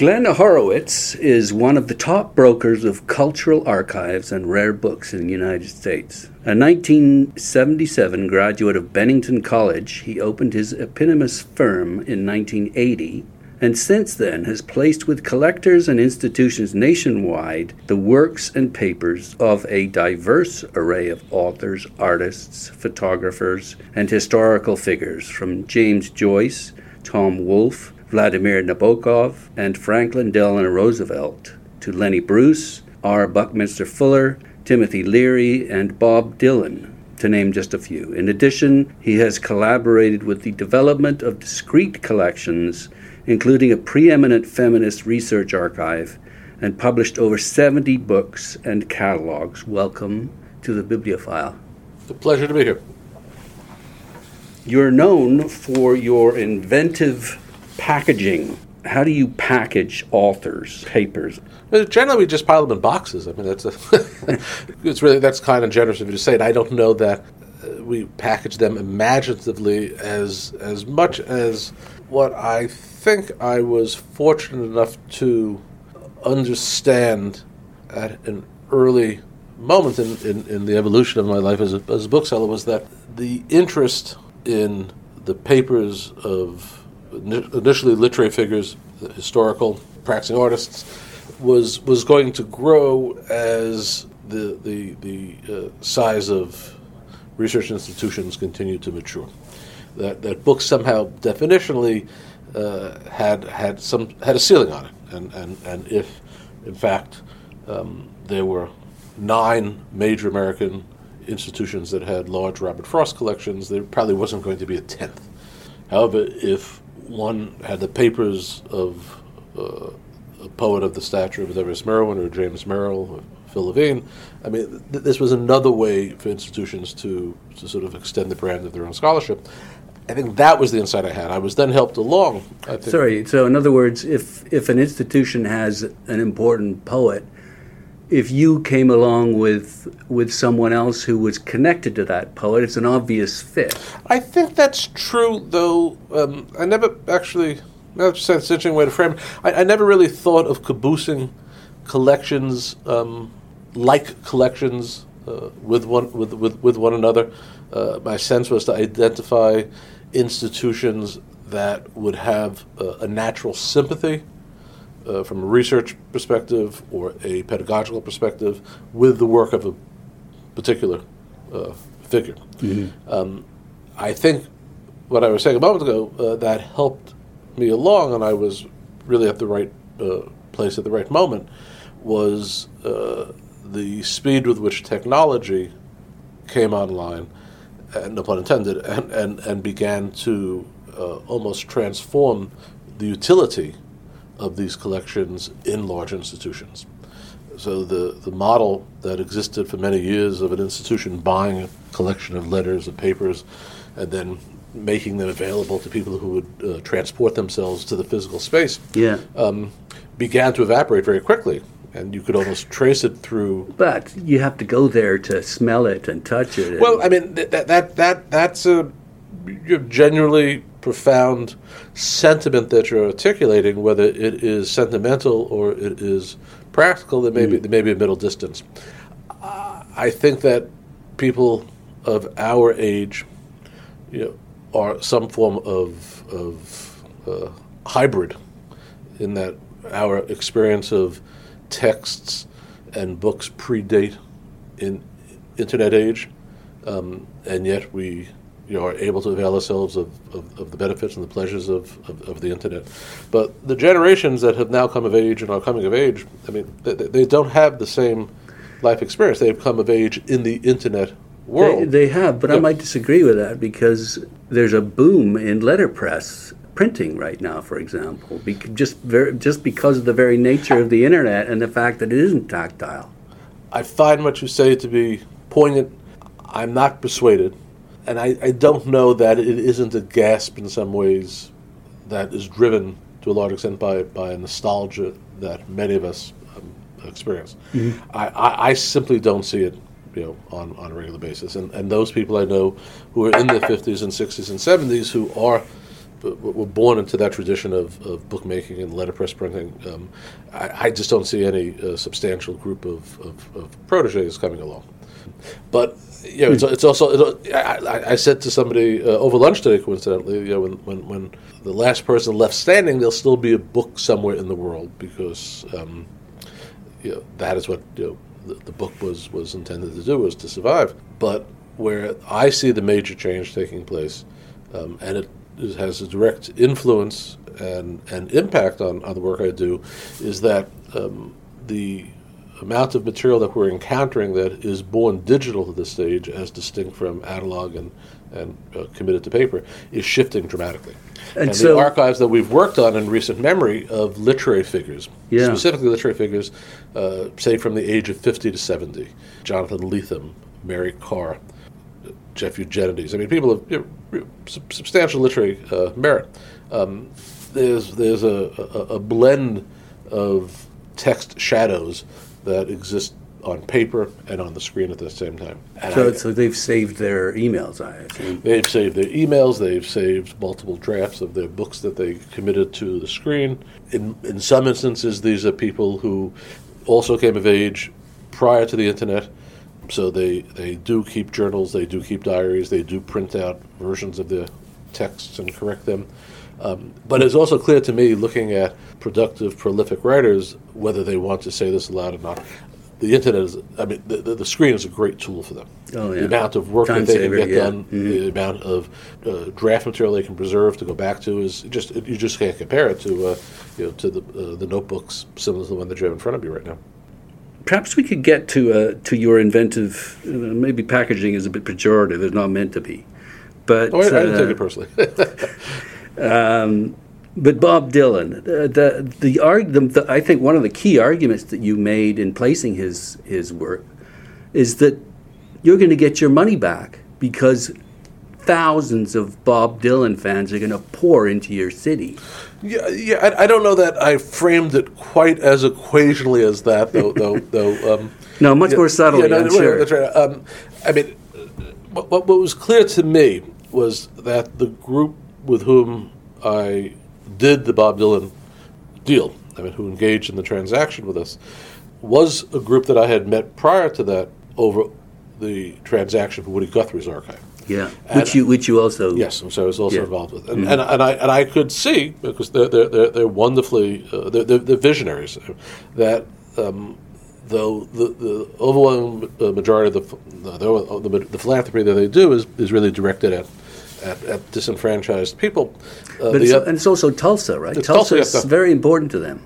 Glenn Horowitz is one of the top brokers of cultural archives and rare books in the United States. A 1977 graduate of Bennington College, he opened his eponymous firm in 1980 and since then has placed with collectors and institutions nationwide the works and papers of a diverse array of authors, artists, photographers, and historical figures from James Joyce, Tom Wolfe, Vladimir Nabokov, and Franklin Delano Roosevelt, to Lenny Bruce, R. Buckminster Fuller, Timothy Leary, and Bob Dylan, to name just a few. In addition, he has collaborated with the development of discrete collections, including a preeminent feminist research archive, and published over 70 books and catalogs. Welcome to the Biblio File. It's a pleasure to be here. You're known for your inventive packaging. How do you package authors' papers? Well, generally, we just pile them in boxes. I mean, that's a it's really that's kind of generous of you to say. And I don't know that uh, we package them imaginatively as as much as what I think I was fortunate enough to understand at an early moment in, in, in the evolution of my life as a, as a bookseller was that the interest in the papers of initially literary figures, historical practicing artists, was was going to grow as the the the uh, size of research institutions continued to mature. That that books somehow definitionally uh, had had some had a ceiling on it, and and and if in fact um, there were nine major American institutions that had large Robert Frost collections, there probably wasn't going to be a tenth. However, if one had the papers of uh, a poet of the stature of Everest Merwin or James Merrill or Phil Levine. I mean, th- this was another way for institutions to, to sort of extend the brand of their own scholarship. I think that was the insight I had. I was then helped along. Sorry, so in other words, if, if an institution has an important poet, if you came along with with someone else who was connected to that poet, it's an obvious fit. I think that's true, though. Um, I never actually. That's an interesting way to frame it. I, I never really thought of caboosing collections um, like collections uh, with one with, with, with one another. Uh, my sense was to identify institutions that would have uh, a natural sympathy uh, from a research perspective or a pedagogical perspective with the work of a particular uh, figure. Mm-hmm. Um, I think what I was saying a moment ago uh, that helped me along, and I was really at the right uh, place at the right moment, was uh, the speed with which technology came online, and no pun intended, and, and, and began to uh, almost transform the utility of these collections in large institutions. So the, the model that existed for many years of an institution buying a collection of letters and papers and then making them available to people who would uh, transport themselves to the physical space yeah. um, began to evaporate very quickly. And you could almost trace it through. But you have to go there to smell it and touch it. Well, I mean that that that that's a genuinely profound sentiment that you're articulating, whether it is sentimental or it is practical, there may, mm. be, there may be a middle distance. Uh, I think that people of our age you know, are some form of, of uh, hybrid in that our experience of texts and books predate in internet age, um, and yet we you know, are able to avail ourselves of, of, of the benefits and the pleasures of, of, of, the internet. But the generations that have now come of age and are coming of age, I mean, they, they don't have the same life experience. They've come of age in the internet world. They, they have, but yeah. I might disagree with that because there's a boom in letterpress printing right now, for example, be, just very, just because of the very nature of the internet and the fact that it isn't tactile. I find what you say to be poignant. I'm not persuaded and I, I don't know that it isn't a gasp in some ways that is driven to a large extent by, by a nostalgia that many of us um, experience. Mm-hmm. I, I, I, simply don't see it you know, on, on a regular basis. And, and those people I know who are in their 50s and 60s and 70s who are were born into that tradition of, of bookmaking and letterpress printing. Um, I, I, just don't see any uh, substantial group of, of, of, proteges coming along. But you know, it's, it's also. It, I, I, said to somebody uh, over lunch today, coincidentally, you know, when, when, when the last person left standing, there'll still be a book somewhere in the world because um, you know, that is what you know, the, the book was was intended to do was to survive. But where I see the major change taking place, um, and it has a direct influence and, and impact on, on the work I do, is that um, the amount of material that we're encountering that is born digital at this stage, as distinct from analog and, and uh, committed to paper, is shifting dramatically. And, and so the archives that we've worked on in recent memory of literary figures, yeah. specifically literary figures, uh, say from the age of 50 to 70, Jonathan Lethem, Mary Karr, Jeff Eugenides. I mean, people of you know, substantial literary uh, merit. Um, there's there's a, a, a, blend of text shadows that exist on paper and on the screen at the same time. so, I, so they've saved their emails, I assume. They've saved their emails. They've saved multiple drafts of their books that they committed to the screen. In in some instances, these are people who also came of age prior to the internet so they, they do keep journals, they do keep diaries, they do print out versions of the texts and correct them. Um, but it's also clear to me, looking at productive, prolific writers, whether they want to say this aloud or not, the internet is, I mean, the, the, the screen is a great tool for them. Oh, yeah. The amount of work Time that they saver, can get yeah. done, mm-hmm. the amount of uh, draft material they can preserve to go back to is just, you just can't compare it to, uh, you know, to the, uh, the notebooks similar to the one that you have in front of you right now perhaps we could get to uh, to your inventive. Uh, maybe packaging is a bit pejorative; it's not meant to be. But oh, I, I didn't take it personally. um, but Bob Dylan, uh, the the, arg- the, the, I think one of the key arguments that you made in placing his his work is that you're going to get your money back because thousands of Bob Dylan fans are going to pour into your city. Yeah, yeah. I, I, don't know that I framed it quite as equationally as that, though. though, though. Um, no, much yeah, more subtly. Yeah, no, I'm sure. That's right. Um, I mean, what, what was clear to me was that the group with whom I did the Bob Dylan deal, I mean, who engaged in the transaction with us, was a group that I had met prior to that over the transaction for Woody Guthrie's archive. Yeah, and which you which you also yes, so I was also yeah. involved with, and, mm-hmm. and, and I and I could see because they're they're they're, wonderfully uh, they're, they're, they're, visionaries that. Um, though the, the overwhelming uh, majority of the, the, the, the philanthropy that they do is, is really directed at at, at, disenfranchised people. Uh, but it's, and it's also Tulsa, right? Tulsa, Tulsa is very important to them.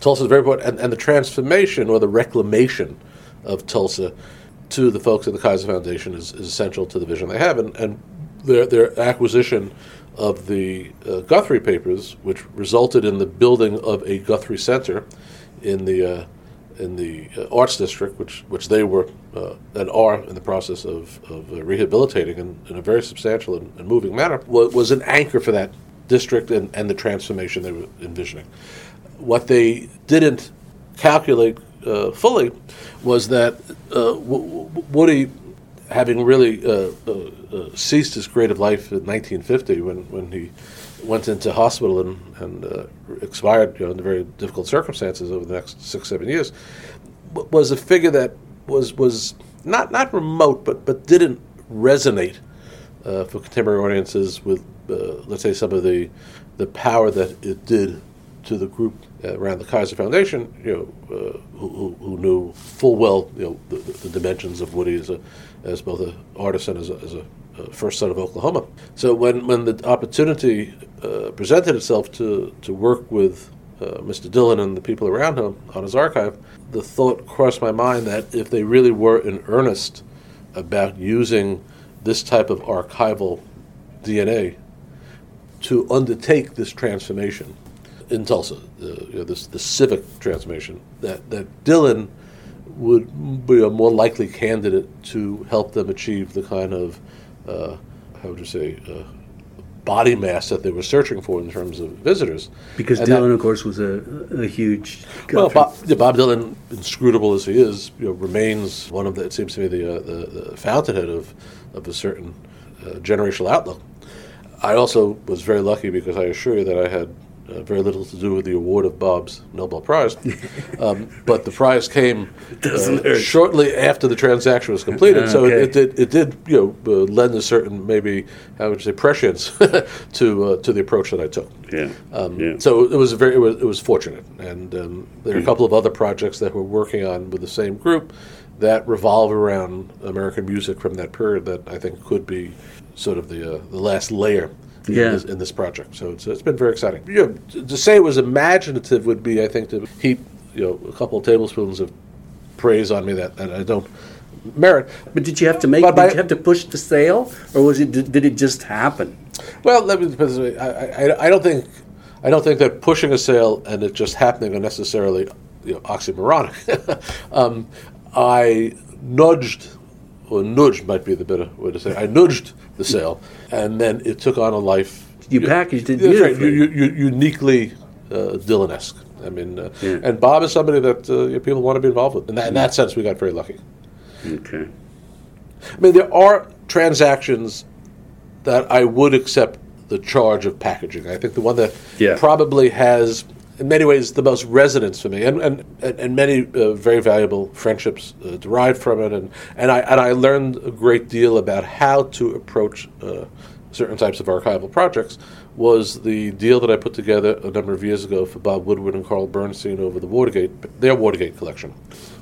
Tulsa is very important, and, and, the transformation or the reclamation of Tulsa to the folks at the Kaiser Foundation is, is essential to the vision they have, and, and their their acquisition of the uh, Guthrie papers, which resulted in the building of a Guthrie Center in the uh, in the uh, Arts District, which which they were uh, and are in the process of, of uh, rehabilitating in, in, a very substantial and, and moving manner, was, was, an anchor for that district and, and the transformation they were envisioning. What they didn't calculate uh, fully was that uh, Woody, having really uh, ceased his creative life in 1950 when, when he went into hospital and, and uh, expired you know, under very difficult circumstances over the next six, seven years, was a figure that was, was not, not remote, but, but didn't resonate uh, for contemporary audiences with, uh, let's say, some of the, the power that it did to the group around the Kaiser Foundation, you know, uh, who, who, knew full well, you know, the, the, dimensions of Woody as a, as both an artist and as a, as a first son of Oklahoma. So when, when the opportunity uh, presented itself to, to work with uh, Mr. Dylan and the people around him on his archive, the thought crossed my mind that if they really were in earnest about using this type of archival DNA to undertake this transformation, in Tulsa, uh, you know, this the civic transformation that that Dylan would be a more likely candidate to help them achieve the kind of uh, how would you say uh, body mass that they were searching for in terms of visitors. Because and Dylan, that, of course, was a, a huge. Well, Bob, yeah, Bob, Dylan, inscrutable as he is, you know, remains one of the. It seems to me the, uh, the, the fountainhead of of a certain uh, generational outlook. I also was very lucky because I assure you that I had uh, very little to do with the award of Bob's Nobel Prize. um, but the prize came uh, shortly after the transaction was completed, so it, it did it did you know uh, lend a certain maybe how would you say prescience to uh, to the approach that I took. Yeah. Um, yeah. So it was very it was, it was fortunate, and um, there are a couple of other projects that we're working on with the same group that revolve around American music from that period that I think could be sort of the uh, the last layer. Yeah. In, this, in this project, so it's, it's been very exciting. You know, to, to say it was imaginative would be, I think, to heap you know a couple of tablespoons of praise on me that, that I don't merit. But did you have to make? But did you have to push the sale, or was it? Did, did it just happen? Well, let me put this way. I, I, I don't think I don't think that pushing a sale and it just happening are necessarily you know, oxymoronic. um, I nudged, or nudged might be the better way to say. It. I nudged the sale, and then it took on a life. You packaged it That's right, beautifully. you, you, uniquely uh, Dylan-esque. I mean, uh, Yeah. and Bob is somebody that uh, you know, people want to be involved with. In that, in that sense, we got very lucky. Okay. I mean, there are transactions that I would accept the charge of packaging. I think the one that Yeah. probably has, in many ways, the most resonance for me, and and, and, many uh, very valuable friendships uh, derived from it, and, and I and I learned a great deal about how to approach uh, certain types of archival projects. Was the deal that I put together a number of years ago for Bob Woodward and Carl Bernstein over the Watergate, their Watergate collection.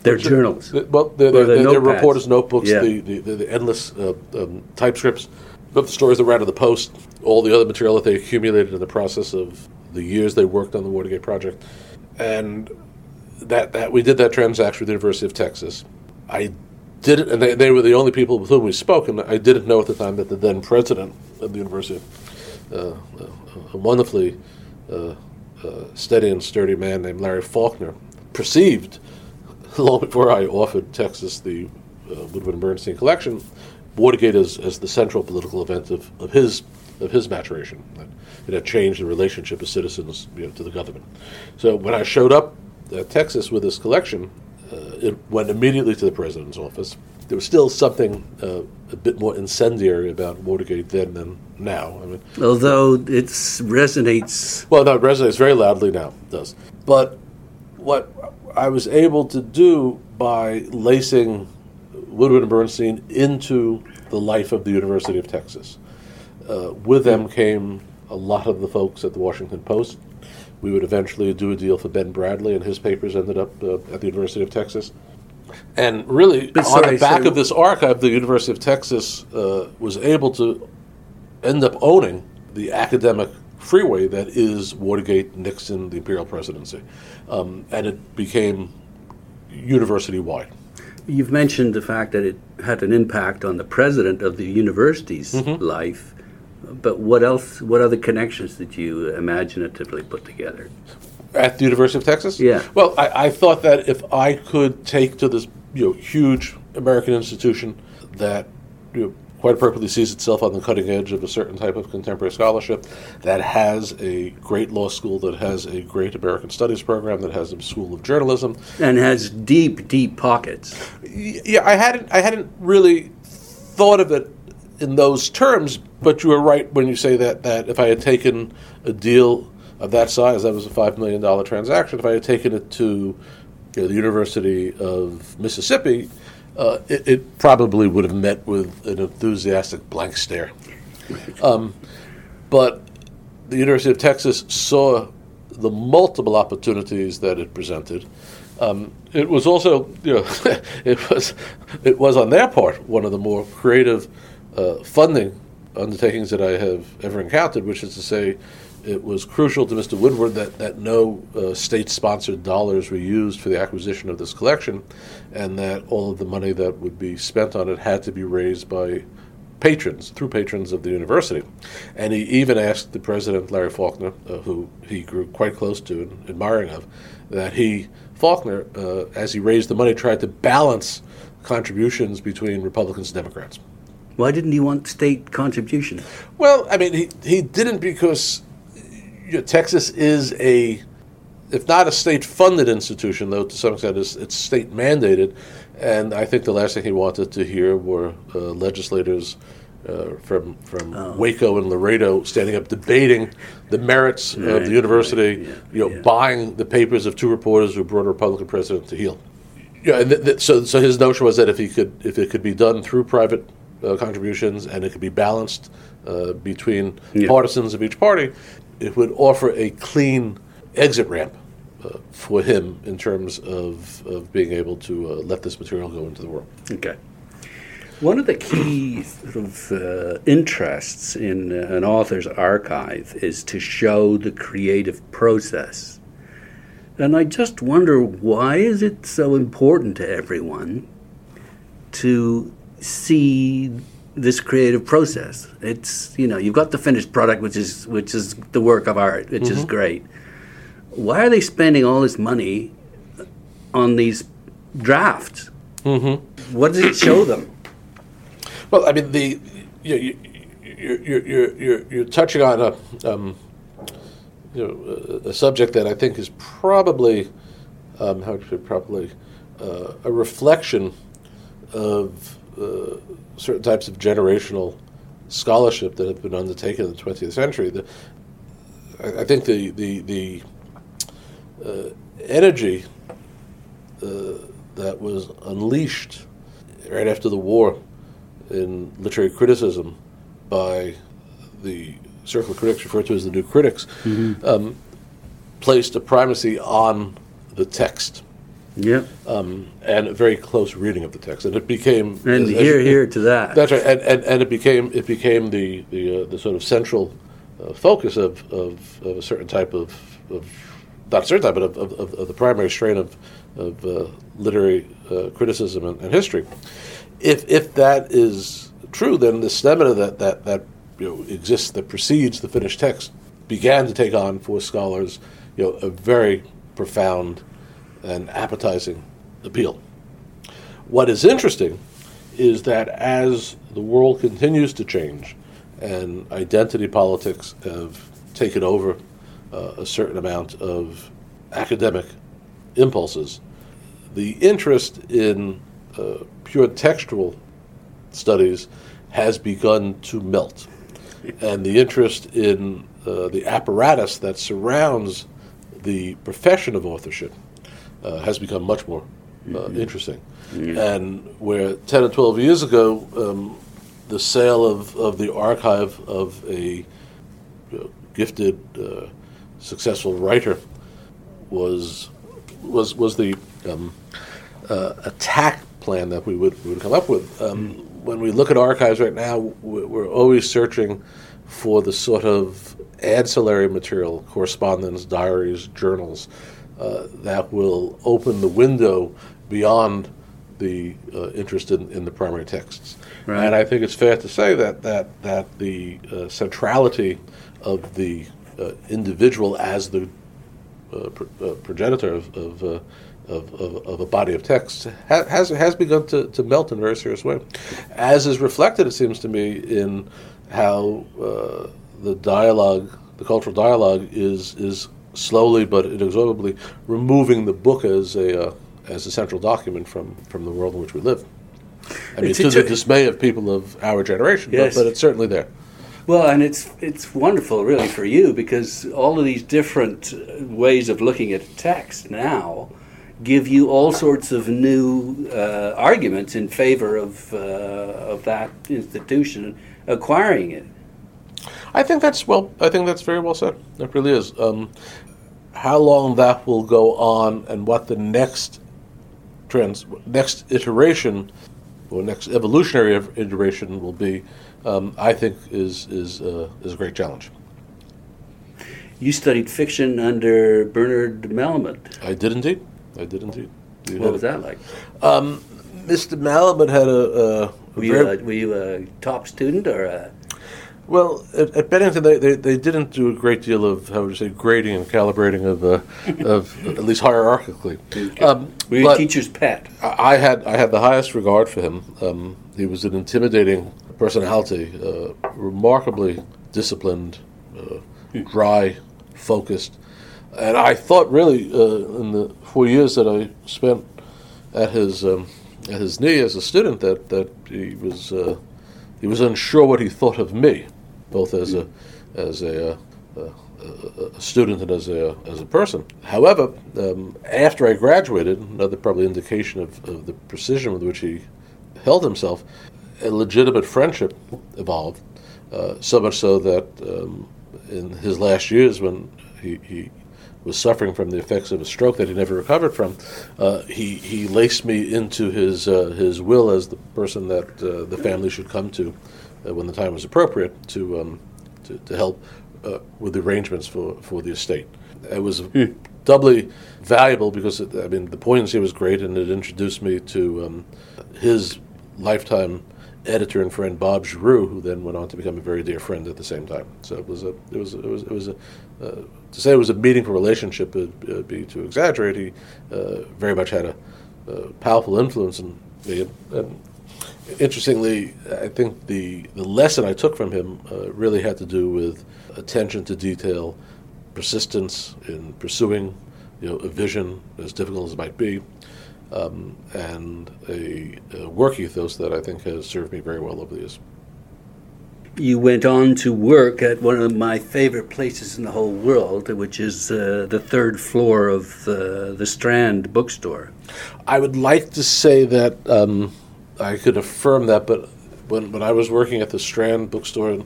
They're journals. The- Well, they're, Or the they're, they're notepads. reporters' notebooks, Yeah. the, the, the, endless uh, um, typescripts, but the stories that ran to the Post, all the other material that they accumulated in the process of the years they worked on the Watergate project, and that that we did that transaction with the University of Texas. I didn't, and they, they were the only people with whom we spoke, and I didn't know at the time that the then president of the university, uh, a wonderfully uh, uh, steady and sturdy man named Larry Faulkner, perceived long before I offered Texas the uh, Woodward and Bernstein collection, Watergate as, as the central political event of, of his of his maturation. It had changed the relationship of citizens you know, to the government. So when I showed up at Texas with this collection, uh, it went immediately to the president's office. There was still something uh, a bit more incendiary about Watergate then than now. I mean, Although it resonates. well, no, it resonates very loudly now. It does. But what I was able to do by lacing Woodward and Bernstein into the life of the University of Texas, uh, with them came a lot of the folks at the Washington Post. We would eventually do a deal for Ben Bradlee, and his papers ended up uh, at the University of Texas. And really, But on sorry, the back sorry. of this archive, the University of Texas uh, was able to end up owning the academic freeway that is Watergate, Nixon, the Imperial Presidency. Um, and it became university wide. You've mentioned the fact that it had an impact on the president of the university's Mm-hmm. life, but what else? What other connections did you imaginatively put together? At the University of Texas? Yeah. Well, I, I thought that if I could take to this you know, huge American institution that you know, quite appropriately sees itself on the cutting edge of a certain type of contemporary scholarship, that has a great law school, that has a great American studies program, that has a school of journalism, And has deep, deep pockets. Yeah, I hadn't I hadn't really thought of it in those terms, but you were right when you say that that if I had taken a deal of that size, that was a five million dollar transaction. If I had taken it to you know, the University of Mississippi, uh, it, it probably would have met with an enthusiastic blank stare. Um, but the University of Texas saw the multiple opportunities that it presented. Um, it was also, you know, it was it was on their part one of the more creative uh, funding undertakings that I have ever encountered, which is to say, it was crucial to Mr. Woodward that, that no uh, state sponsored dollars were used for the acquisition of this collection, and that all of the money that would be spent on it had to be raised by patrons, through patrons of the university. And he even asked the president, Larry Faulkner, uh, who he grew quite close to and admiring of, that he, Faulkner, uh, as he raised the money, tried to balance contributions between Republicans and Democrats. Why didn't he want state contribution? Well, I mean, he, he didn't because you know, Texas is a, if not a state funded institution, though to some extent it's, it's state mandated. And I think the last thing he wanted to hear were uh, legislators uh, from from oh. Waco and Laredo standing up debating the merits right, of the university, right, yeah, you know, yeah. buying the papers of two reporters who brought a Republican president to heel. Yeah, and th- th- so so his notion was that if he could if it could be done through private uh, contributions and it could be balanced uh, between yeah. partisans of each party, it would offer a clean exit ramp uh, for him in terms of, of being able to uh, let this material go into the world. Okay. One of the key sort of uh, interests in uh, an author's archive is to show the creative process. And I just wonder why is it so important to everyone to see this creative process? It's you know you've got the finished product, which is which is the work of art, which mm-hmm. is great. Why are they spending all this money on these drafts? Mm-hmm. What does it show them? Well, I mean, the you, you, you're, you're, you're, you're touching on a, um, you know, a subject that I think is probably, um, how should probably, uh, a reflection of uh, certain types of generational scholarship that have been undertaken in the 20th century. The, I, I, think the the the uh, energy uh, that was unleashed right after the war in literary criticism by the circle of critics referred to as the new critics, mm-hmm. um, placed a primacy on the text. Yeah. Um, and a very close reading of the text, and it became and here, here to that. That's right, and, and, and it became it became the the, uh, the sort of central uh, focus of, of, of, a certain type of, of not a certain type, but of, of, of the primary strain of of uh, literary uh, criticism and, and history if if that is true, then the stamina that that that you know, exists that precedes the finished text began to take on for scholars, you know, a very profound and appetizing appeal. What is interesting is that as the world continues to change and identity politics have taken over uh, a certain amount of academic impulses, the interest in uh, pure textual studies has begun to melt. And the interest in uh, the apparatus that surrounds the profession of authorship uh, has become much more uh, mm-hmm. interesting. Mm-hmm. And where 10 or 12 years ago, um, the sale of, of the archive of a you know, gifted, uh, successful writer was was was the um, uh, attack plan that we would, we would come up with. Um, mm. When we look at archives right now, we're always searching for the sort of ancillary material, correspondence, diaries, journals, uh, that will open the window beyond the uh, interest in, in, the primary texts. Right. And I think it's fair to say that that that the uh, centrality of the uh, individual as the uh, pr- uh, progenitor of, of of, of, of, a body of text has has begun to, to melt in a very serious way, as is reflected, it seems to me, in how uh, the dialogue, the cultural dialogue, is is slowly but inexorably removing the book as a uh, as a central document from, from the world in which we live. I mean, it's to the dismay of people of our generation, yes. but, but it's certainly there. Well, and it's it's wonderful, really, for you because all of these different ways of looking at text now give you all sorts of new uh, arguments in favor of, uh, of that institution acquiring it. I think that's well. I think that's very well said. It really is. Um, how long that will go on, and what the next trans, next iteration, or next evolutionary iteration will be, um, I think is is uh, is a great challenge. You studied fiction under Bernard Malamud. I did indeed. I did indeed. You what was that like? Um, Mr. Malamud had a. a were, you a, were you a top student or a? Well, at, at Bennington, they, they, they, didn't do a great deal of how would you say grading and calibrating of uh, of at least hierarchically. Um, were teacher's pet? I, had I had the highest regard for him. Um, he was an intimidating personality, uh, remarkably disciplined, uh, hmm. dry, focused, and I thought really uh, in the four years that I spent at his um, at his knee as a student that that he was uh, he was unsure what he thought of me, both as a as a, uh, a student and as a as a person. However, um, after I graduated, another probably indication of, of the precision with which he held himself, a legitimate friendship evolved. Uh, so much so that um, in his last years, when he, he was suffering from the effects of a stroke that he never recovered from, uh, he he laced me into his uh, his will as the person that uh, the family should come to uh, when the time was appropriate to um, to, to, help uh, with the arrangements for, for the estate. It was hmm. doubly valuable because it, I mean the poignancy was great and it introduced me to um, his lifetime editor and friend Bob Giroux, who then went on to become a very dear friend at the same time. So it was a it was it was it was a uh, to say it was a meaningful relationship would be to exaggerate. He uh, very much had a, a, powerful influence in me. And, interestingly, I think the the lesson I took from him uh, really had to do with attention to detail, persistence in pursuing you know a vision as difficult as it might be um, and a, a, work ethos that I think has served me very well over the years. You went on to work at one of my favorite places in the whole world, which is uh, the third floor of the, the Strand bookstore. I would like to say that um, I could affirm that, but when, when I was working at the Strand bookstore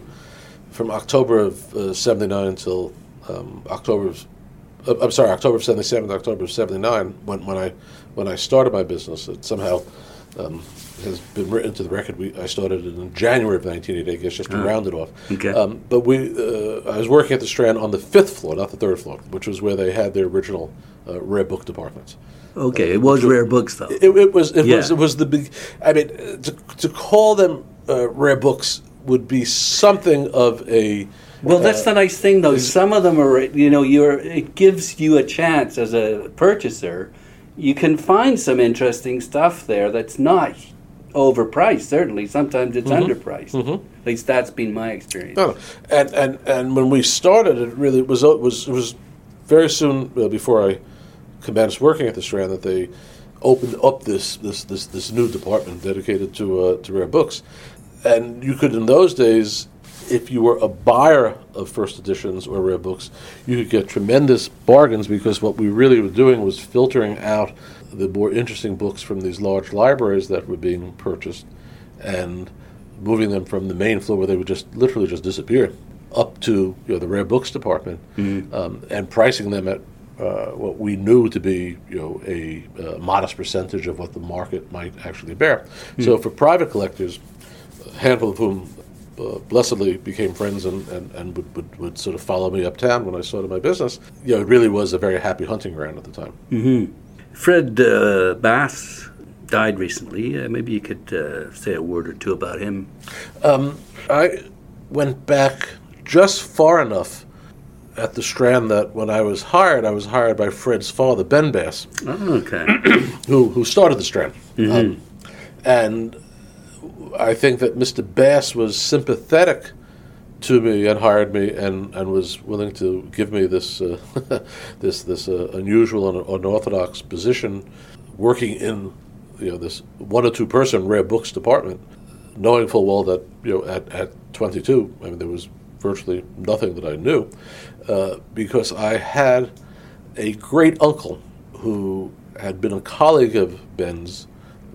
from October of uh, 79 until um, October of, uh, I'm sorry, October of 77 to October of 79, when, when I when I started my business. It somehow um, has been written to the record. We, I started in January of 1988, I guess, just to uh, round it off. Okay. Um, but we, uh, I was working at the Strand on the fifth floor, not the third floor, which was where they had their original uh, rare book departments. Okay, it was rare books, though. It, it was. It yeah. was. It was the big. I mean, to, to call them uh, rare books would be something of a. Well, that's the nice thing, though. Some of them are, you know, you're. It gives you a chance as a purchaser you can find some interesting stuff there that's not overpriced. Certainly, sometimes it's mm-hmm. underpriced. Mm-hmm. At least that's been my experience. No, and and and when we started, it really was it was it was very soon uh, before I commenced working at the Strand that they opened up this this this, this new department dedicated to uh, to rare books, and you could in those days if you were a buyer of first editions or rare books, you could get tremendous bargains because what we really were doing was filtering out the more interesting books from these large libraries that were being purchased and moving them from the main floor where they would just literally just disappear up to you know, the rare books department mm-hmm. um, and pricing them at uh, what we knew to be you know a uh, modest percentage of what the market might actually bear. Mm-hmm. So for private collectors, a handful of whom uh, blessedly became friends and, and, and would, would, would, sort of follow me uptown when I started my business, you know, it really was a very happy hunting ground at the time. Mm-hmm. Fred uh, Bass died recently. Uh, maybe you could uh, say a word or two about him. Um, I went back just far enough at the Strand that when I was hired, I was hired by Fred's father, Ben Bass, oh, okay. who who started the Strand, mm-hmm. um, and I think that Mr. Bass was sympathetic to me and hired me and, and was willing to give me this uh, this this uh, unusual and unorthodox position, working in you know this one or two person rare books department, knowing full well that you know at, at 22, I mean there was virtually nothing that I knew, uh, because I had a great uncle who had been a colleague of Ben's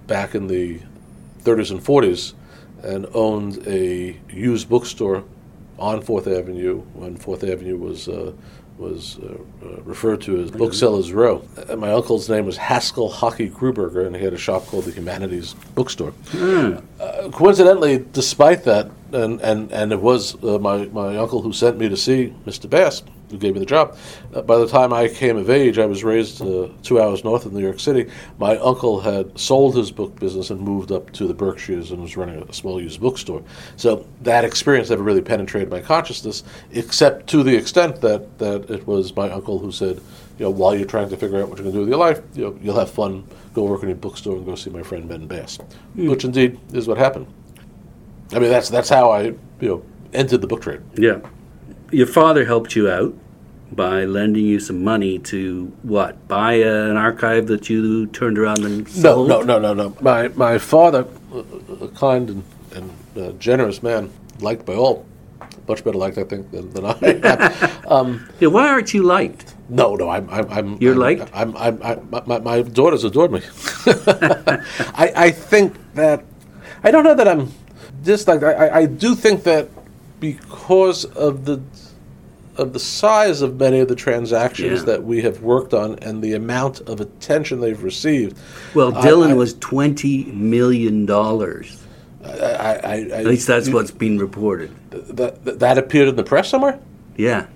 back in the 30s and 40s and owned a used bookstore on Fourth Avenue when Fourth Avenue was uh, was uh, uh, referred to as Booksellers Row. And my uncle's name was Haskell Hockey Kruberger, and he had a shop called the Humanities Bookstore. Mm. coincidentally, despite that, and, and, and it was uh, my, my uncle who sent me to see Mr. Bass who gave me the job. Uh, by the time I came of age, I was raised uh, two hours north of New York City. My uncle had sold his book business and moved up to the Berkshires and was running a small used bookstore. So that experience never really penetrated my consciousness, except to the extent that, that it was my uncle who said, you know, while you're trying to figure out what you're going to do with your life, you know, you'll have fun. Go work in a bookstore and go see my friend Ben Bass, mm. which indeed is what happened. I mean, that's that's how I you know entered the book trade. Yeah your father helped you out by lending you some money to what buy a, an archive that you turned around and sold? No, no, no, no, no. My my father, a kind and, and uh, generous man, liked by all. Much better liked, I think, than, than I am. um, Yeah, why aren't you liked? no, no, I'm. I'm, I'm You're I'm, liked? I'm, I'm, I'm, my, my, my daughters adored me. I, I think that I don't know that I'm disliked. I, I, I do think that because of the of the size of many of the transactions Yeah. that we have worked on and the amount of attention they've received. Well, Dylan I- was twenty million dollars. I, I, I, At least that's what's been reported. that, that that appeared in the press somewhere. Yeah.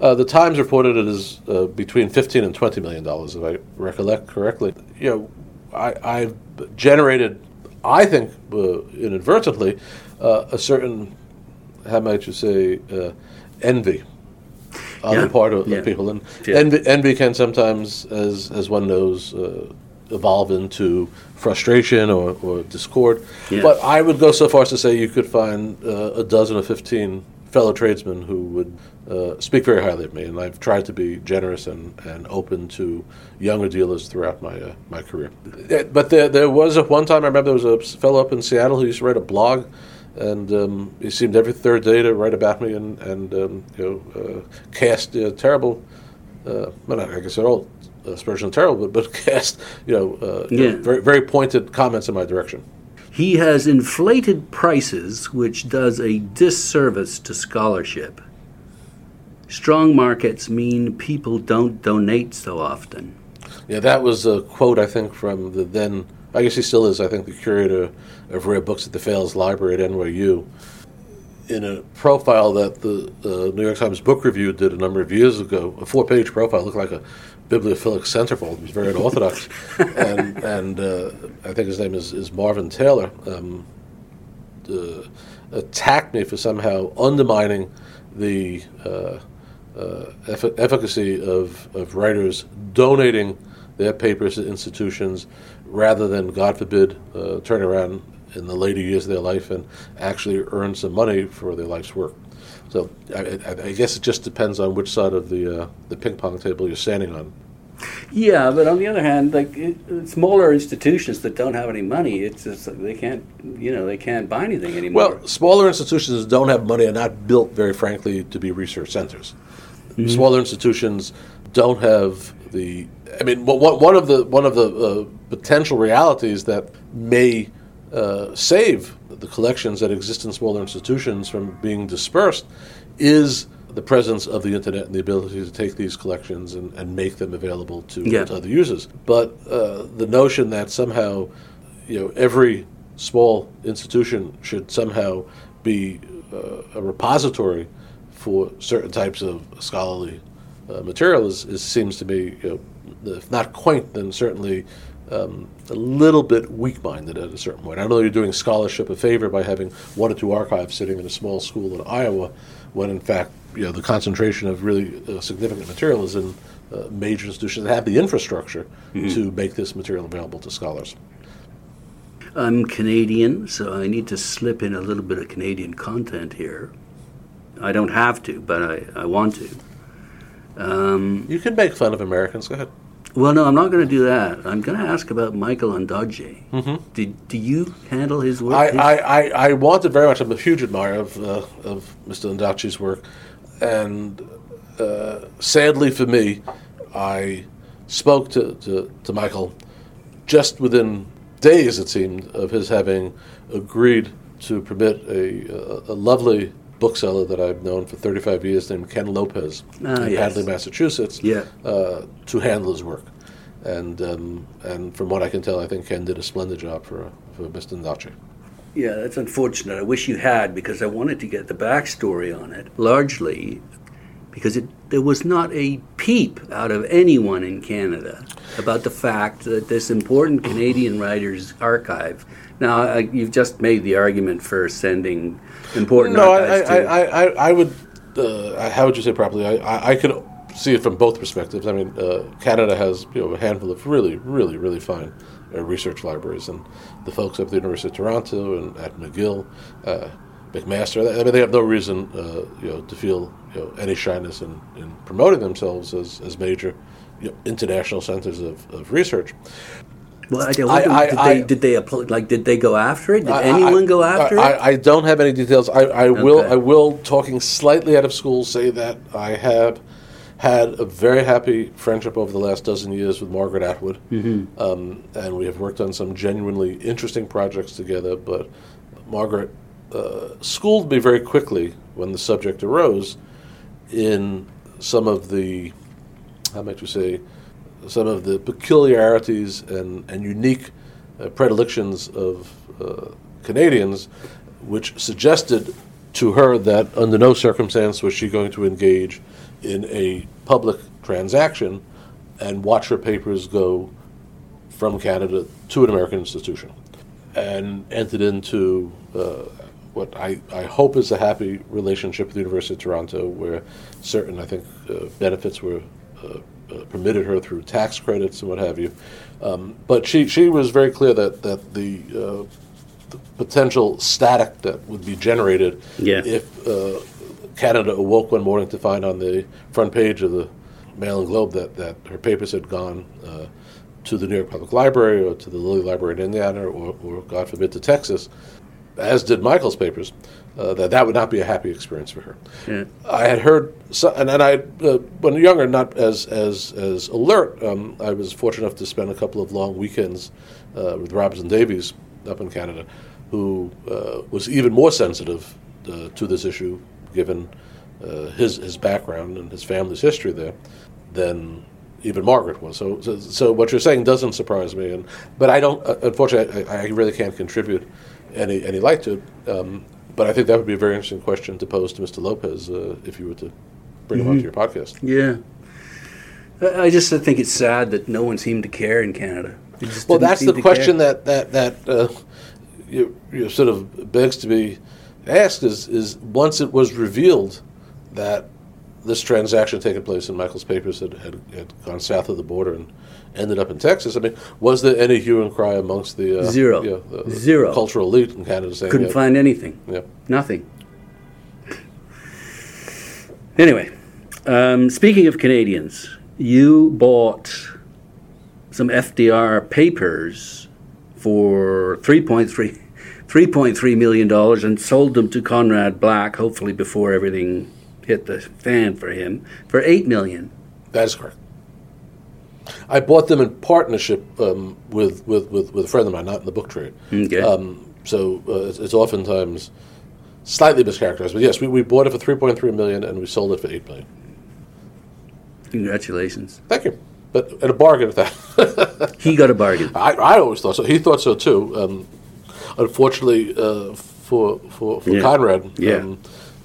Uh, the Times reported it as uh, between fifteen and twenty million dollars, if I recollect correctly. You know, I, I've generated, I think, uh, inadvertently, uh, a certain, how might you say, uh, envy on Yeah, the part of, yeah. of people, and envy, envy can sometimes, as as one knows. Uh, evolve into frustration or, or discord but I would go so far as to say you could find uh, a dozen or fifteen fellow tradesmen who would uh, speak very highly of me, and I've tried to be generous and, and open to younger dealers throughout my uh, my career. But there, there was a one time I remember there was a fellow up in Seattle who used to write a blog, and um, he seemed every third day to write about me and and um, you know uh, cast uh, terrible. Uh, well, I guess they're all aspersion terrible, but, but cast you know, uh, you know, very very pointed comments in my direction. He has inflated prices, which does a disservice to scholarship. Strong markets mean people don't donate so often. Yeah, that was a quote I think from the then. I guess he still is. I think the curator of rare books at the Fales Library at NYU. In a profile that the uh, New York Times Book Review did a number of years ago, a four-page profile looked like a bibliophilic centerfold. Was very unorthodox, and and uh, I think his name is, is Marvin Taylor. Um, uh, attacked me for somehow undermining the uh, uh, effi- efficacy of, of writers donating their papers to institutions rather than, God forbid, uh, turn around in the later years of their life and actually earn some money for their life's work. So I, I, I guess it just depends on which side of the uh, the ping pong table you're standing on. Yeah, but on the other hand, like it, smaller institutions that don't have any money, it's just they can't, you know, they can't buy anything anymore. Well, smaller institutions that don't have money are not built, very frankly, to be research centers. Smaller institutions don't have the. I mean, one one of the one of the uh, potential realities that may uh, save the collections that exist in smaller institutions from being dispersed is the presence of the internet and the ability to take these collections and, and make them available to, Yeah. to other users. But uh, the notion that somehow, you know, every small institution should somehow be uh, a repository for certain types of scholarly uh, material is, is seems to me, you know, if not quaint, then certainly um, a little bit weak-minded at a certain point. I don't know you're doing scholarship a favor by having one or two archives sitting in a small school in Iowa, when in fact, you know, the concentration of really uh, significant material is in uh, major institutions that have the infrastructure to make this material available to scholars. I'm Canadian, so I need to slip in a little bit of Canadian content here. I don't have to, but I, I want to. Um, You can make fun of Americans. Go ahead. Well, no, I'm not going to do that. I'm going to ask about Michael Ondaatje. Mm-hmm. Did, do you handle his work? I, His- I, I, I wanted very much. I'm a huge admirer of, uh, of Mr. Ondaatje's work, and uh, sadly for me, I spoke to, to, to Michael just within days, it seemed, of his having agreed to permit a, a, a lovely bookseller that I've known for 35 years named Ken Lopez Ah, in yes. Hadley, Massachusetts, Yeah. uh, to handle his work. And, um, and from what I can tell, I think Ken did a splendid job for, for Mr. Ondaatje. Yeah, that's unfortunate. I wish you had because I wanted to get the backstory on it. Largely because it, there was not a peep out of anyone in Canada about the fact that this important Canadian writers archive. Now, I, you've just made the argument for sending important No, I, archives I, to. I, I, I would. Uh, how would you say properly? I, I, I could see it from both perspectives. I mean, uh, Canada has you know a handful of really, really, really fine uh, research libraries, and the folks at the University of Toronto and at McGill, uh, McMaster. I mean, they have no reason uh, you know to feel you know any shyness in, in promoting themselves as, as major you know, international centers of, of research. Well, I, don't- I- did, I- they, did they apply, like did they go after it? Did anyone go after it? I, I don't have any details. I, I will. I will. Talking slightly out of school, say that I have had a very happy friendship over the last dozen years with Margaret Atwood, Mm-hmm. um, and we have worked on some genuinely interesting projects together. But Margaret uh, schooled me very quickly when the subject arose in some of the how might you say some of the peculiarities and, and unique uh, predilections of uh, Canadians, which suggested to her that under no circumstance was she going to engage in a public transaction and watch her papers go from Canada to an American institution, and entered into uh, what I, I hope is a happy relationship with the University of Toronto, where certain, I think, uh, benefits were uh, uh, permitted her through tax credits and what have you. Um, but she, she was very clear that, that the, uh, the potential static that would be generated Yeah. if uh, Canada awoke one morning to find on the front page of the Mail and Globe that, that her papers had gone uh, to the New York Public Library or to the Lilly Library in Indiana or, or God forbid, to Texas, as did Michael's papers, uh, that that would not be a happy experience for her. Yeah. I had heard, so, and, and I, uh, when younger, not as as as alert. Um, I was fortunate enough to spend a couple of long weekends uh, with Robertson Davies up in Canada, who uh, was even more sensitive uh, to this issue, given uh, his his background and his family's history there, than even Margaret was. So, so, so what you're saying doesn't surprise me, and but I don't. Uh, unfortunately, I, I really can't contribute any any light to it. Um, but I think that would be a very interesting question to pose to Mr. Lopez uh, if you were to bring him onto your podcast. yeah. I I just think it's sad that no one seemed to care in Canada. Well, that's the question care. that that that uh, you, you sort of begs to be asked is is once it was revealed that this transaction taking place in Michael's papers had, had, had gone south of the border and ended up in Texas. I mean, was there any hue and cry amongst the uh, Zero. yeah, the Zero. cultural elite in Canada saying couldn't yeah, find anything. yeah. Nothing. Anyway, um, speaking of Canadians, you bought some FDR papers for 3.3 $3.3 million and sold them to Conrad Black, hopefully before everything hit the fan for him, for 8 million. That is correct. I bought them in partnership um, with, with, with, with a friend of mine, not in the book trade. Okay. Um, so uh, it's, it's oftentimes slightly mischaracterized. But yes, we, we bought it for 3.3 million and we sold it for 8 million. Congratulations. Thank you. But at a bargain at that. He got a bargain. I, I always thought so. He thought so too. Um, unfortunately, uh, for for, for Yeah. Conrad, Yeah.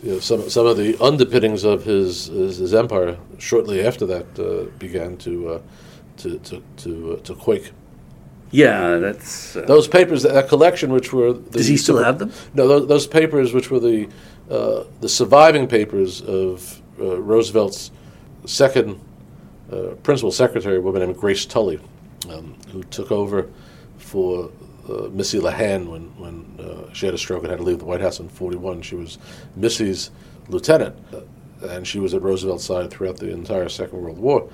You know, some some of the underpinnings of his his, his empire shortly after that uh, began to uh, to to to, uh, to quake. Yeah, that's. Uh, Those papers, that, that collection, which were the, Does he still have them? No, those, those papers, which were the uh, the surviving papers of uh, Roosevelt's second uh, principal secretary, a woman named Grace Tully, um, who took over for uh, Missy LeHand when when uh, she had a stroke and had to leave the White House in '41. She was Missy's lieutenant, uh, and she was at Roosevelt's side throughout the entire Second World War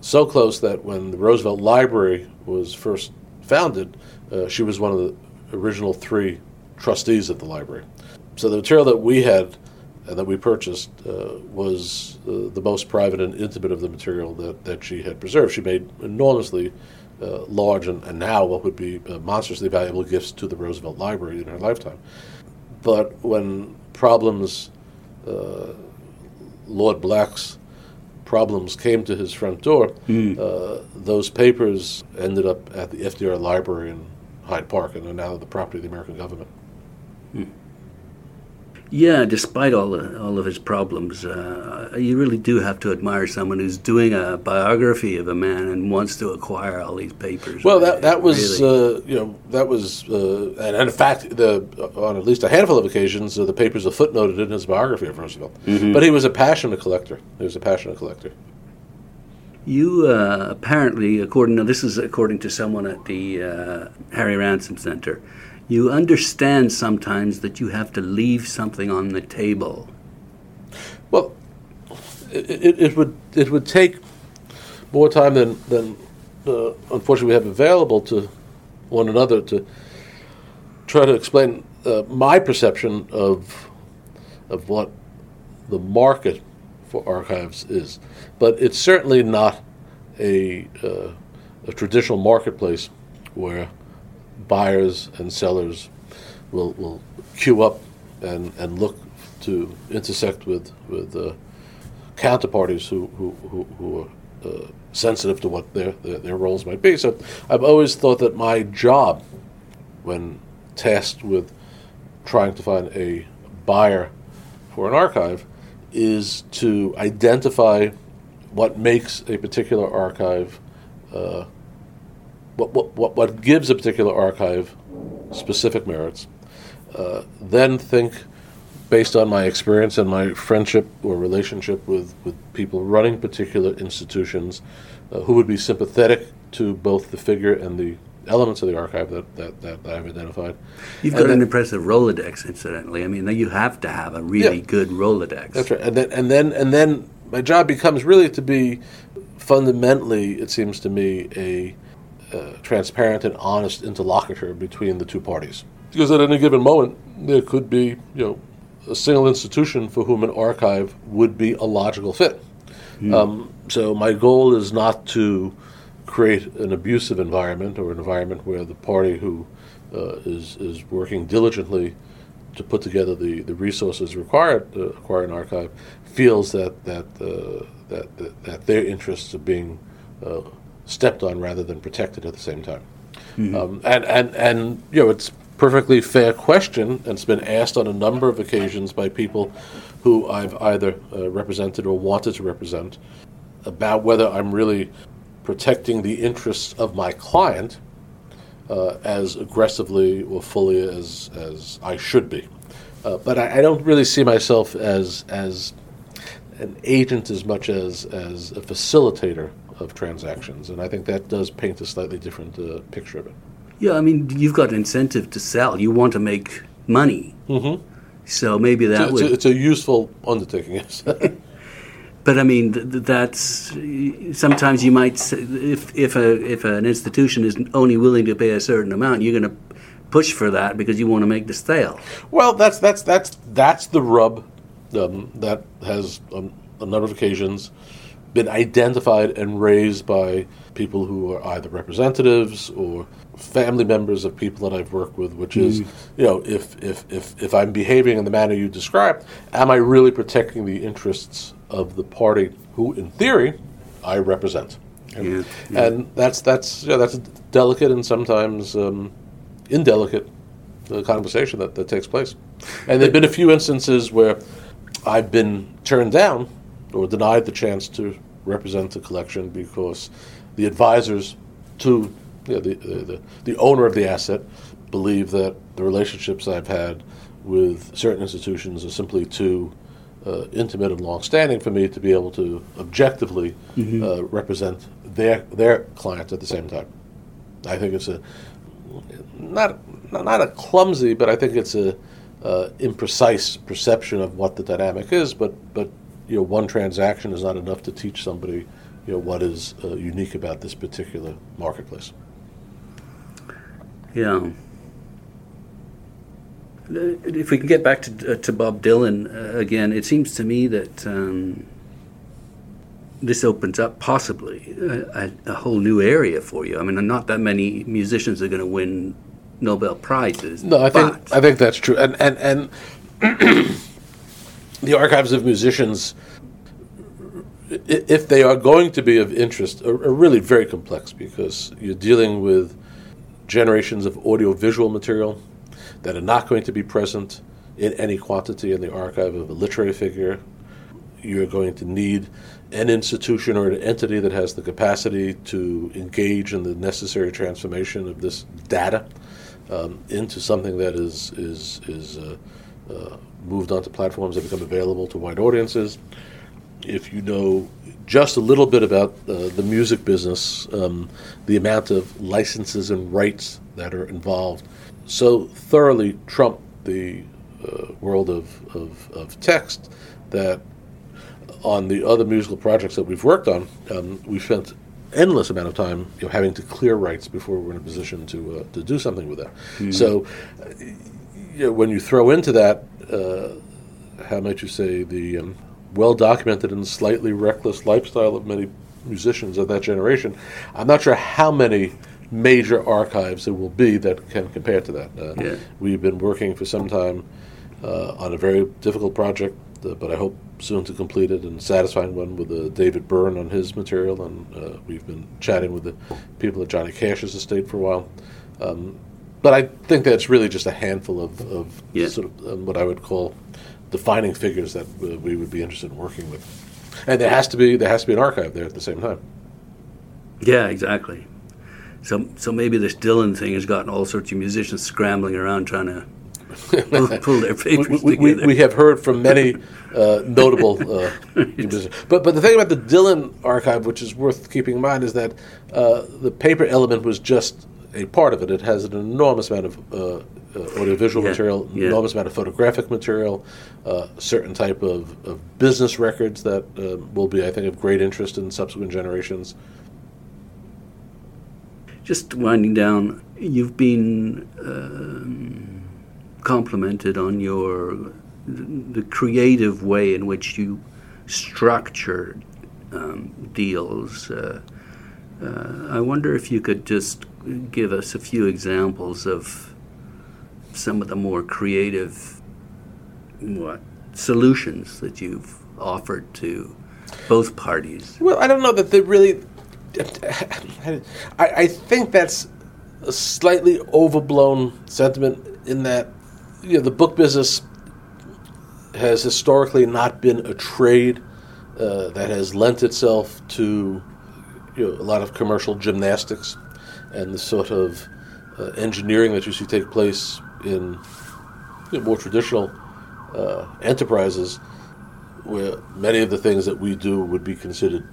so close that when the Roosevelt Library was first founded, uh, she was one of the original three trustees of the library. So the material that we had and that we purchased uh, was uh, the most private and intimate of the material that, that she had preserved. She made enormously uh, large and, and now what would be uh, monstrously valuable gifts to the Roosevelt Library in her lifetime. But when problems, uh, Lord Black's problems came to his front door, uh, those papers ended up at the FDR Library in Hyde Park and are now the property of the American government. Yeah, despite all the, all of his problems, uh, you really do have to admire someone who's doing a biography of a man and wants to acquire all these papers. Well, that that was Really. uh, you know that was uh, and, in fact the on at least a handful of occasions uh, the papers are footnoted in his biography of Roosevelt. But he was a passionate collector. He was a passionate collector. You uh, apparently, according to this is according to someone at the uh, Harry Ransom Center, you understand sometimes that you have to leave something on the table. Well, it, it, it would it would take more time than than uh, unfortunately we have available to one another to try to explain uh, my perception of of what the market for archives is. But it's certainly not a, uh, a traditional marketplace where buyers and sellers will, will queue up and, and look to intersect with, with uh, counterparties who, who, who, who are uh, sensitive to what their, their, their roles might be. So I've always thought that my job, when tasked with trying to find a buyer for an archive, is to identify what makes a particular archive, uh, what, what, what gives a particular archive specific merits, uh, then think based on my experience and my friendship or relationship with, with people running particular institutions uh, who would be sympathetic to both the figure and the elements of the archive that, that, that I've identified. You've got an impressive Rolodex, incidentally. I mean, you have to have a really yeah, good Rolodex. That's right. And then, and then, and then my job becomes really to be fundamentally, it seems to me, a uh, transparent and honest interlocutor between the two parties. Because at any given moment, there could be, you know, a single institution for whom an archive would be a logical fit. Mm. Um, so my goal is not to create an abusive environment or an environment where the party who uh, is is working diligently to put together the, the resources required to acquire an archive feels that that, uh, that, that, that their interests are being uh, stepped on rather than protected at the same time. Mm-hmm. Um, and, and, and you know it's perfectly fair question and it's been asked on a number of occasions by people who I've either uh, represented or wanted to represent about whether I'm really protecting the interests of my client uh, as aggressively or fully as, as I should be. Uh, but I, I, don't really see myself as, as an agent as much as, as a facilitator of transactions. And I think that does paint a slightly different uh, picture of it. Yeah, I mean, you've got an incentive to sell. You want to make money. Mm-hmm. So maybe that it's a, would. It's a, useful undertaking, yes. but I mean, th- that's sometimes you might say, if if a if an institution is only willing to pay a certain amount, you're going to push for that because you want to make the sale. Well, that's that's that's that's the rub um, that has on a number of occasions been identified and raised by people who are either representatives or family members of people that I've worked with, which is, mm. you know, if, if, if, if I'm behaving in the manner you described, am I really protecting the interests of the party who, in theory, I represent. And, yeah, yeah. and that's that's yeah, that's a delicate and sometimes um, indelicate uh, conversation that, that takes place. And there've been a few instances where I've been turned down or denied the chance to represent the collection because the advisors to you know, the, the, the owner of the asset believe that the relationships I've had with certain institutions are simply too uh, intimate and long-standing for me to be able to objectively mm-hmm. uh, represent their their clients at the same time. I think it's a not not a clumsy, but I think it's a uh, imprecise perception of what the dynamic is. But but you know, one transaction is not enough to teach somebody you know what is uh, unique about this particular marketplace. Yeah if we can get back to, uh, to Bob Dylan uh, again, it seems to me that um, this opens up possibly a, a, whole new area for you. I mean, not that many musicians are going to win Nobel prizes. No, I think I think that's true, and and and the archives of musicians, if they are going to be of interest, are, are really very complex because you're dealing with generations of audiovisual material that are not going to be present in any quantity in the archive of a literary figure. You're going to need an institution or an entity that has the capacity to engage in the necessary transformation of this data um, into something that is is is uh, uh, moved onto platforms that become available to wide audiences. If you know just a little bit about uh, the music business, um, the amount of licenses and rights that are involved so thoroughly trump the uh, world of, of, of, text that on the other musical projects that we've worked on, um, we spent endless amount of time you know, having to clear rights before we're in a position to uh, to do something with that. Mm-hmm. So, you know, when you throw into that, uh, how might you say, the um, well documented and slightly reckless lifestyle of many musicians of that generation, I'm not sure how many major archives there will be that can compare to that. Uh, yeah. We've been working for some time uh, on a very difficult project, uh, but I hope soon to complete it and satisfying one with uh, David Byrne on his material. And uh, we've been chatting with the people at Johnny Cash's estate for a while. Um, but I think that's really just a handful of, of yeah. sort of um, what I would call defining figures that uh, we would be interested in working with. And there has to be there has to be an archive there at the same time. Yeah, exactly. So so maybe this Dylan thing has gotten all sorts of musicians scrambling around trying to pull, pull their papers we, we, we, have heard from many uh, notable uh, but but the thing about the Dylan archive, which is worth keeping in mind, is that uh, the paper element was just a part of it. It has an enormous amount of uh, uh, audiovisual yeah, material, yeah. enormous amount of photographic material, uh, certain type of, of, business records that uh, will be, I think, of great interest in subsequent generations. Just winding down, you've been um, complimented on your the creative way in which you structure um, deals. Uh, uh, I wonder if you could just give us a few examples of some of the more creative what solutions that you've offered to both parties? Well, I don't know that they really. I, I think that's a slightly overblown sentiment in that you know the book business has historically not been a trade uh, that has lent itself to you know, a lot of commercial gymnastics and the sort of uh, engineering that you see take place in you know, more traditional uh, enterprises, where many of the things that we do would be considered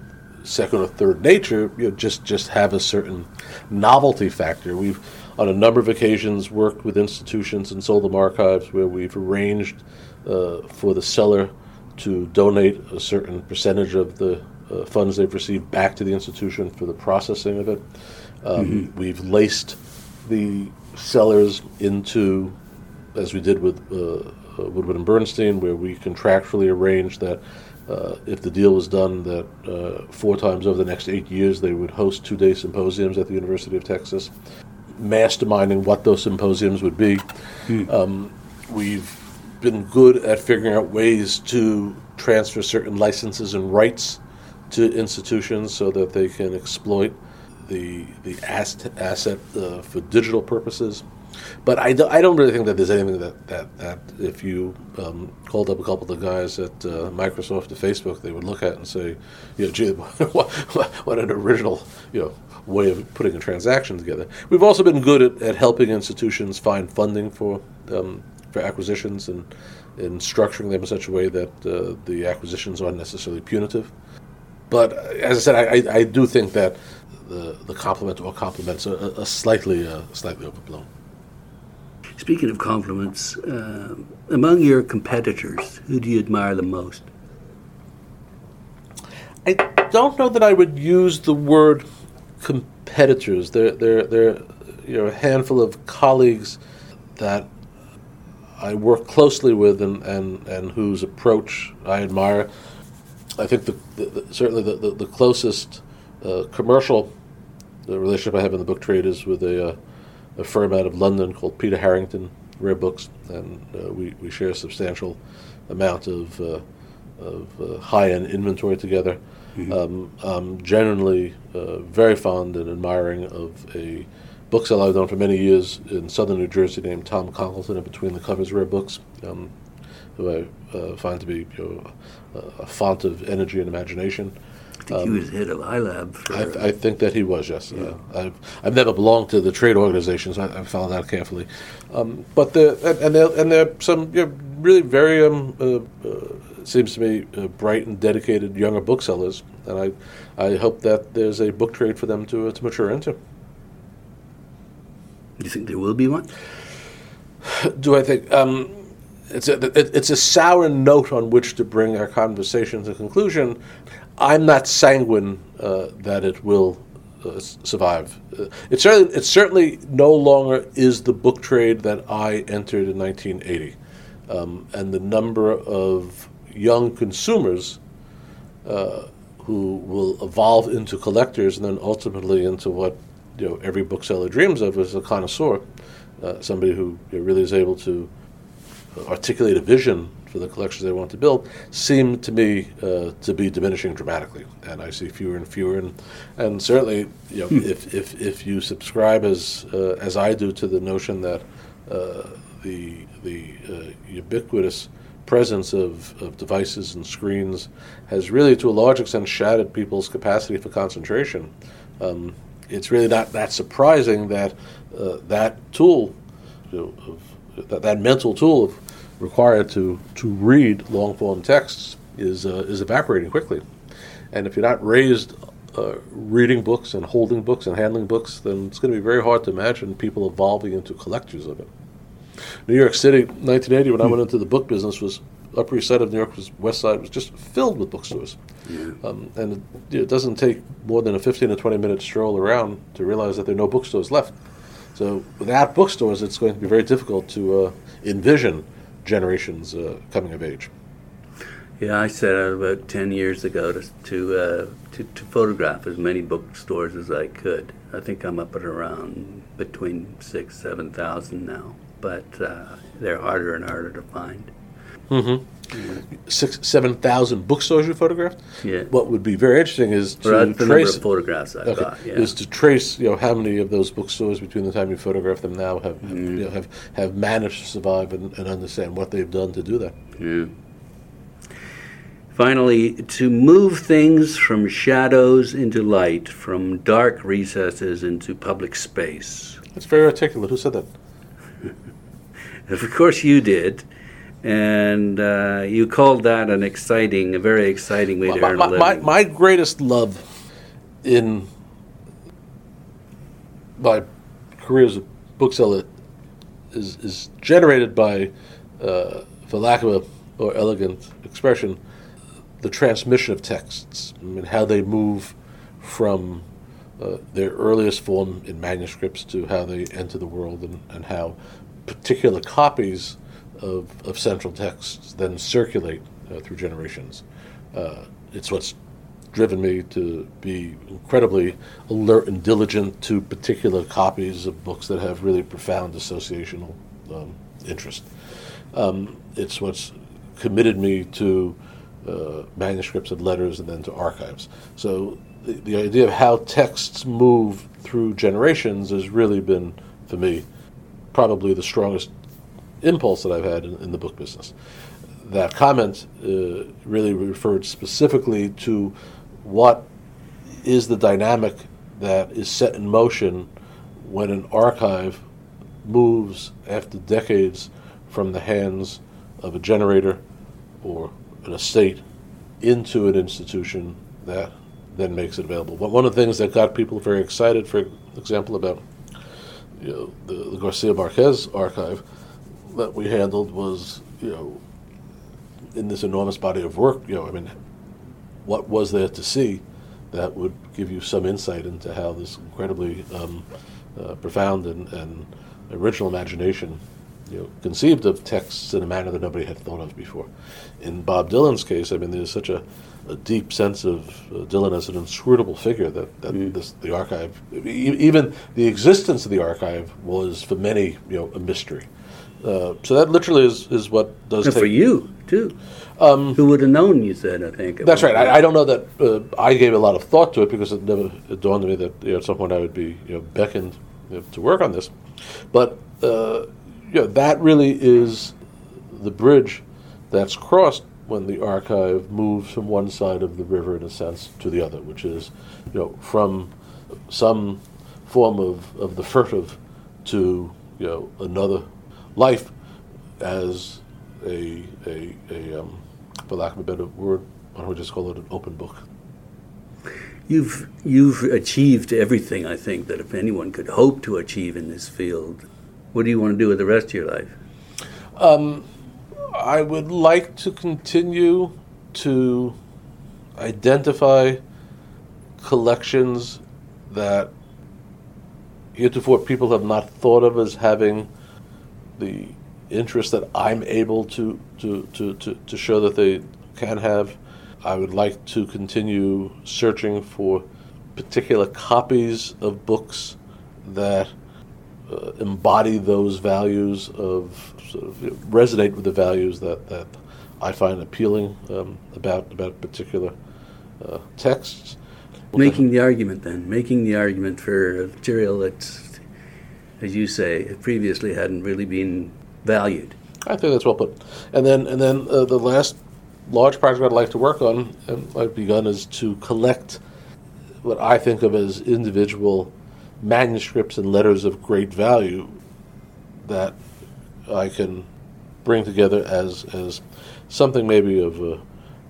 second or third nature, you know, just just have a certain novelty factor. We've on a number of occasions worked with institutions and sold them archives where we've arranged uh, for the seller to donate a certain percentage of the uh, funds they've received back to the institution for the processing of it. Um, mm-hmm. We've laced the sellers into, as we did with uh, uh, Woodward and Bernstein, where we contractually arranged that uh, if the deal was done, that uh, four times over the next eight years they would host two-day symposiums at the University of Texas, masterminding what those symposiums would be. Hmm. Um, we've been good at figuring out ways to transfer certain licenses and rights to institutions so that they can exploit the the asset, asset uh, for digital purposes. But I, do, I don't really think that there's anything that, that, that if you um, called up a couple of the guys at uh, Microsoft or Facebook, they would look at and say, you know, gee, what, what an original, you know, way of putting a transaction together. We've also been good at, at helping institutions find funding for um, for acquisitions and in structuring them in such a way that uh, the acquisitions aren't necessarily punitive. But uh, as I said, I, I do think that the the compliment or compliments are, are slightly uh, slightly overblown. Speaking of compliments, uh, among your competitors, who do you admire the most? I don't know that I would use the word competitors. There, there, there, you know, a handful of colleagues that I work closely with and, and, and whose approach I admire. I think the, the, the certainly the, the, closest uh, commercial the relationship I have in the book trade is with a, uh, a firm out of London called Peter Harrington Rare Books, and uh, we, we share a substantial amount of, uh, of uh, high end inventory together. Mm-hmm. Um, I'm generally uh, very fond and admiring of a bookseller I've known for many years in southern New Jersey named Tom Congalton at Between the Covers Rare Books, um, who I uh, find to be you know, a font of energy and imagination. I think um, he was head of ILAB. For, I, th- I, think that he was, yes. Yeah. Uh, I've, I've never belonged to the trade organizations. I, have followed that carefully. Um, but the, and, there, and there are some you know, really very, um, uh, uh, seems to me, uh, bright and dedicated younger booksellers. And I, I hope that there's a book trade for them to, to mature into. Do you think there will be one? Do I think um, it's a it's a sour note on which to bring our conversation to conclusion? I'm not sanguine uh, that it will uh, survive. Uh, it certainly it certainly no longer is the book trade that I entered in 1980, um, and the number of young consumers uh, who will evolve into collectors and then ultimately into what you know every bookseller dreams of is a connoisseur, uh, somebody who really is able to articulate a vision for the collections they want to build seem to me uh, to be diminishing dramatically, and I see fewer and fewer. And, and certainly, you know, hmm. if, if, if you subscribe as uh, as I do to the notion that uh, the the uh, ubiquitous presence of, of devices and screens has really, to a large extent, shattered people's capacity for concentration. Um, it's really not that surprising that uh, that tool, you know, of, that, that mental tool of required to, to read long form texts is, uh, is evaporating quickly. And if you're not raised uh, reading books and holding books and handling books, then it's going to be very hard to imagine people evolving into collectors of it. New York City, 1980, when I went into the book business, was Upper East Side of New York, was West Side, was just filled with bookstores. Yeah. Um, and it, it, doesn't take more than a 15 to 20 minute stroll around to realize that there are no bookstores left. So without bookstores, it's going to be very difficult to uh, envision generations uh, coming of age. Yeah, I set out about ten years ago to to, uh, to, to photograph as many bookstores as I could. I think I'm up at around between six seven thousand now, but uh, they're harder and harder to find. Mm-hmm six, seven thousand bookstores you photographed. Yeah. What would be very interesting is to trace the number of photographs I okay, got. Yeah. Is to trace you know how many of those bookstores between the time you photographed them now have mm. you know, have have managed to survive and, and understand what they've done to do that. Yeah. Finally, to move things from shadows into light, from dark recesses into public space. That's very articulate. Who said that? of course, you did and uh, you called that an exciting, a very exciting way my, to earn my, a living. My, my greatest love in my career as a bookseller is, is generated by, uh, for lack of a more elegant expression, the transmission of texts. I mean, how they move from uh, their earliest form in manuscripts to how they enter the world, and, and how particular copies of, of central texts then circulate uh, through generations. Uh, it's what's driven me to be incredibly alert and diligent to particular copies of books that have really profound associational um, interest. Um, it's what's committed me to uh, manuscripts and letters and then to archives. So the, the idea of how texts move through generations has really been, for me, probably the strongest impulse that I've had in, in the book business. That comment uh, really referred specifically to what is the dynamic that is set in motion when an archive moves after decades from the hands of a generator or an estate into an institution that then makes it available. But one of the things that got people very excited, for example, about you know, the, the Garcia Marquez archive that we handled was, you know, in this enormous body of work, you know, I mean, what was there to see that would give you some insight into how this incredibly um, uh, profound and, and, original imagination, you know, conceived of texts in a manner that nobody had thought of before. In Bob Dylan's case, I mean, there's such a, a deep sense of uh, Dylan as an inscrutable figure that, that mm. this, the archive, e- even the existence of the archive was for many, you know, a mystery. Uh, so that literally is, is what does. And for you too. Um, Who would have known? You said, I think. That's right. I, I, don't know that uh, I gave a lot of thought to it because it never it dawned on me that you know, at some point I would be you know, beckoned you know, to work on this. But uh, you know, that really is the bridge that's crossed when the archive moves from one side of the river, in a sense, to the other, which is you know from some form of, of the furtive to you know another life as a, a, a um, for lack of a better word, why don't we just call it an open book? You've you've achieved everything I think that if anyone could hope to achieve in this field. What do you want to do with the rest of your life? Um, I would like to continue to identify collections that heretofore people have not thought of as having the interest that I'm able to, to, to, to, to show that they can have. I would like to continue searching for particular copies of books that uh, embody those values of sort of resonate with the values that, that I find appealing um, about about particular uh, texts. Making the argument, then, making the argument for material that, as you say, previously hadn't really been valued. I think that's well put. And then, and then uh, the last large project I'd like to work on, and I've begun, is to collect what I think of as individual manuscripts and letters of great value that I can bring together as as something maybe of a,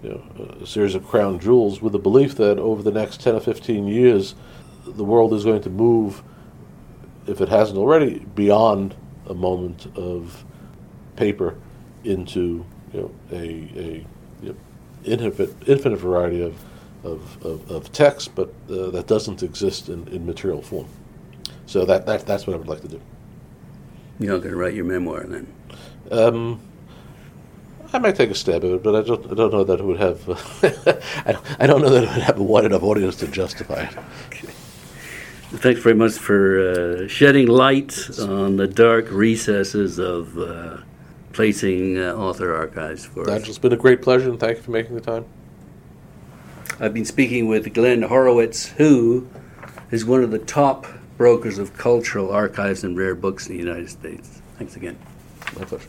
you know, a series of crown jewels, with the belief that over the next ten or fifteen years, the world is going to move, if it hasn't already, beyond a moment of paper into you know, a, a you know, infinite, infinite variety of, of, of, of text, but uh, that doesn't exist in, in material form. So that, that that's what I would like to do. You're not going to write your memoir then? Um, I might take a stab at it, but I don't, I don't know that it would have. I, don't, I don't know that it would have a wide enough audience to justify it. Okay. Thanks very much for uh, shedding light on the dark recesses of uh, placing uh, author archives for That's us. just been a great pleasure, and thank you for making the time. I've been speaking with Glenn Horowitz, who is one of the top brokers of cultural archives and rare books in the United States. Thanks again. My pleasure.